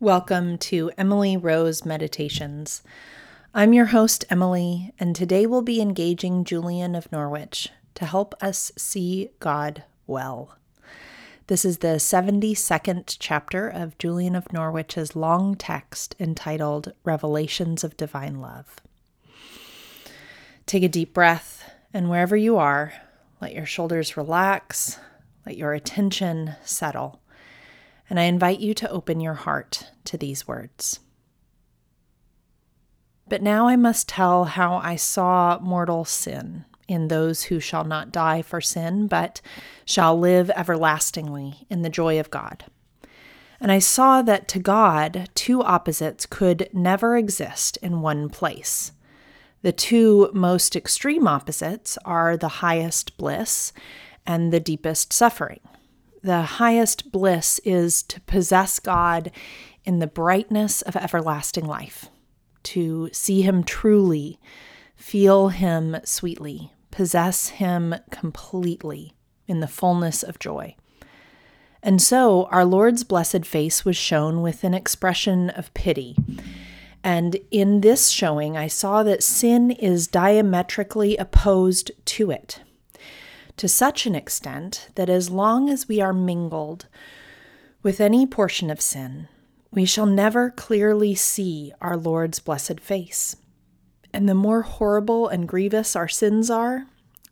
Welcome to Emily Rose Meditations. I'm your host, Emily, and today we'll be engaging Julian of Norwich to help us see God well. This is the 72nd chapter of Julian of Norwich's long text entitled Revelations of Divine Love. Take a deep breath, and wherever you are, let your shoulders relax, let your attention settle and I invite you to open your heart to these words. But now I must tell how I saw mortal sin in those who shall not die for sin, but shall live everlastingly in the joy of God. And I saw that to God, two opposites could never exist in one place. The two most extreme opposites are the highest bliss and the deepest suffering the highest bliss is to possess God in the brightness of everlasting life, to see Him truly, feel Him sweetly, possess Him completely in the fullness of joy. And so our Lord's blessed face was shown with an expression of pity. And in this showing, I saw that sin is diametrically opposed to it to such an extent that as long as we are mingled with any portion of sin, we shall never clearly see our Lord's blessed face. And the more horrible and grievous our sins are,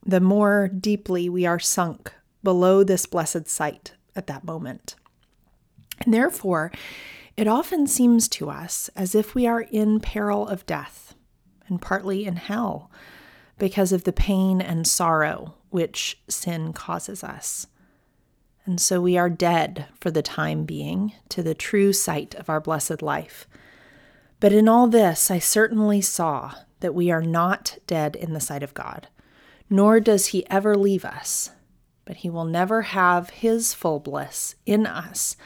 the more deeply we are sunk below this blessed sight at that moment. And therefore, it often seems to us as if we are in peril of death, and partly in hell, because of the pain and sorrow which sin causes us. And so we are dead for the time being to the true sight of our blessed life. But in all this, I certainly saw that we are not dead in the sight of God, nor does He ever leave us, but He will never have His full bliss in us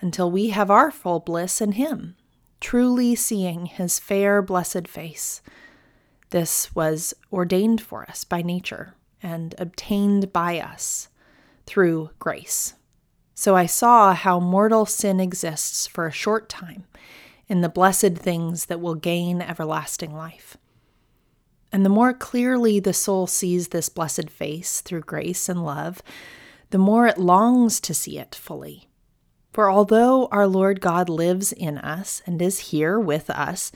until we have our full bliss in Him, truly seeing His fair, blessed face. This was ordained for us by nature and obtained by us through grace. So I saw how mortal sin exists for a short time in the blessed things that will gain everlasting life. And the more clearly the soul sees this blessed face through grace and love, the more it longs to see it fully. For although our Lord God lives in us and is here with us,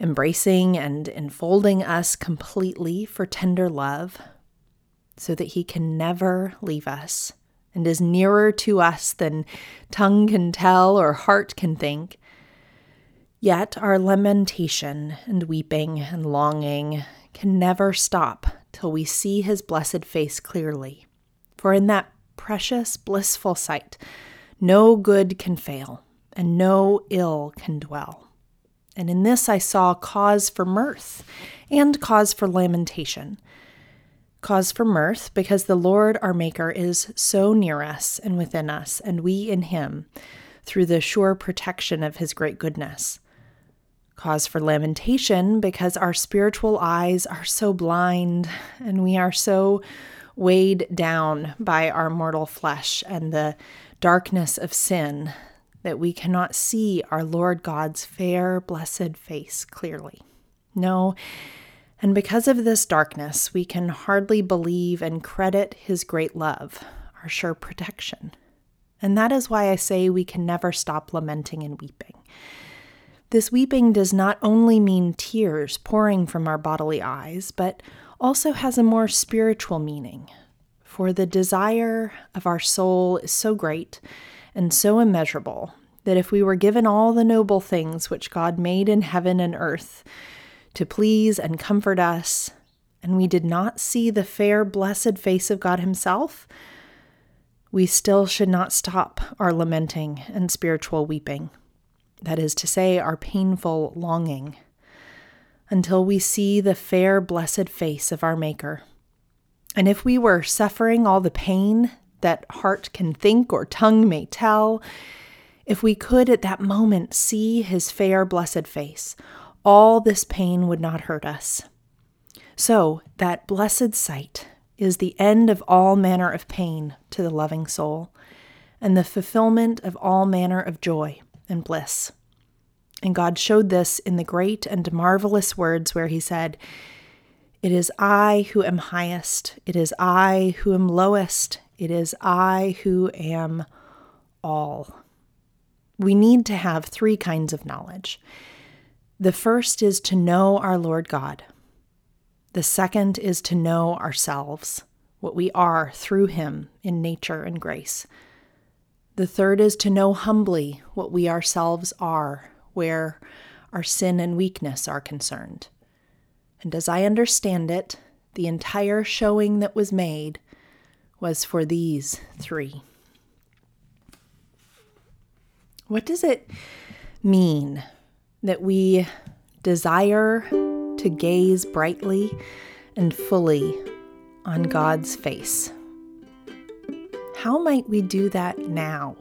embracing and enfolding us completely for tender love, so that he can never leave us and is nearer to us than tongue can tell or heart can think. Yet our lamentation and weeping and longing can never stop till we see his blessed face clearly. For in that precious, blissful sight, no good can fail, and no ill can dwell. And in this I saw cause for mirth and cause for lamentation cause for mirth because the Lord our Maker is so near us and within us, and we in him, through the sure protection of his great goodness. Cause for lamentation because our spiritual eyes are so blind and we are so weighed down by our mortal flesh and the darkness of sin that we cannot see our Lord God's fair, blessed face clearly. No, and because of this darkness, we can hardly believe and credit his great love, our sure protection. And that is why I say we can never stop lamenting and weeping. This weeping does not only mean tears pouring from our bodily eyes, but also has a more spiritual meaning. For the desire of our soul is so great and so immeasurable that if we were given all the noble things which God made in heaven and earth, to please and comfort us, and we did not see the fair, blessed face of God Himself, we still should not stop our lamenting and spiritual weeping. That is to say, our painful longing, until we see the fair, blessed face of our Maker. And if we were suffering all the pain that heart can think or tongue may tell, if we could at that moment see his fair, blessed face, all this pain would not hurt us. So, that blessed sight is the end of all manner of pain to the loving soul, and the fulfillment of all manner of joy and bliss. And God showed this in the great and marvelous words where He said, It is I who am highest, it is I who am lowest, it is I who am all. We need to have three kinds of knowledge. The first is to know our Lord God. The second is to know ourselves, what we are through Him in nature and grace. The third is to know humbly what we ourselves are, where our sin and weakness are concerned. And as I understand it, the entire showing that was made was for these three. What does it mean that we desire to gaze brightly and fully on God's face. How might we do that now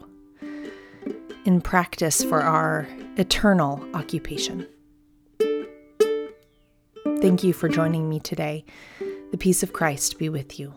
in practice for our eternal occupation? Thank you for joining me today. The peace of Christ be with you.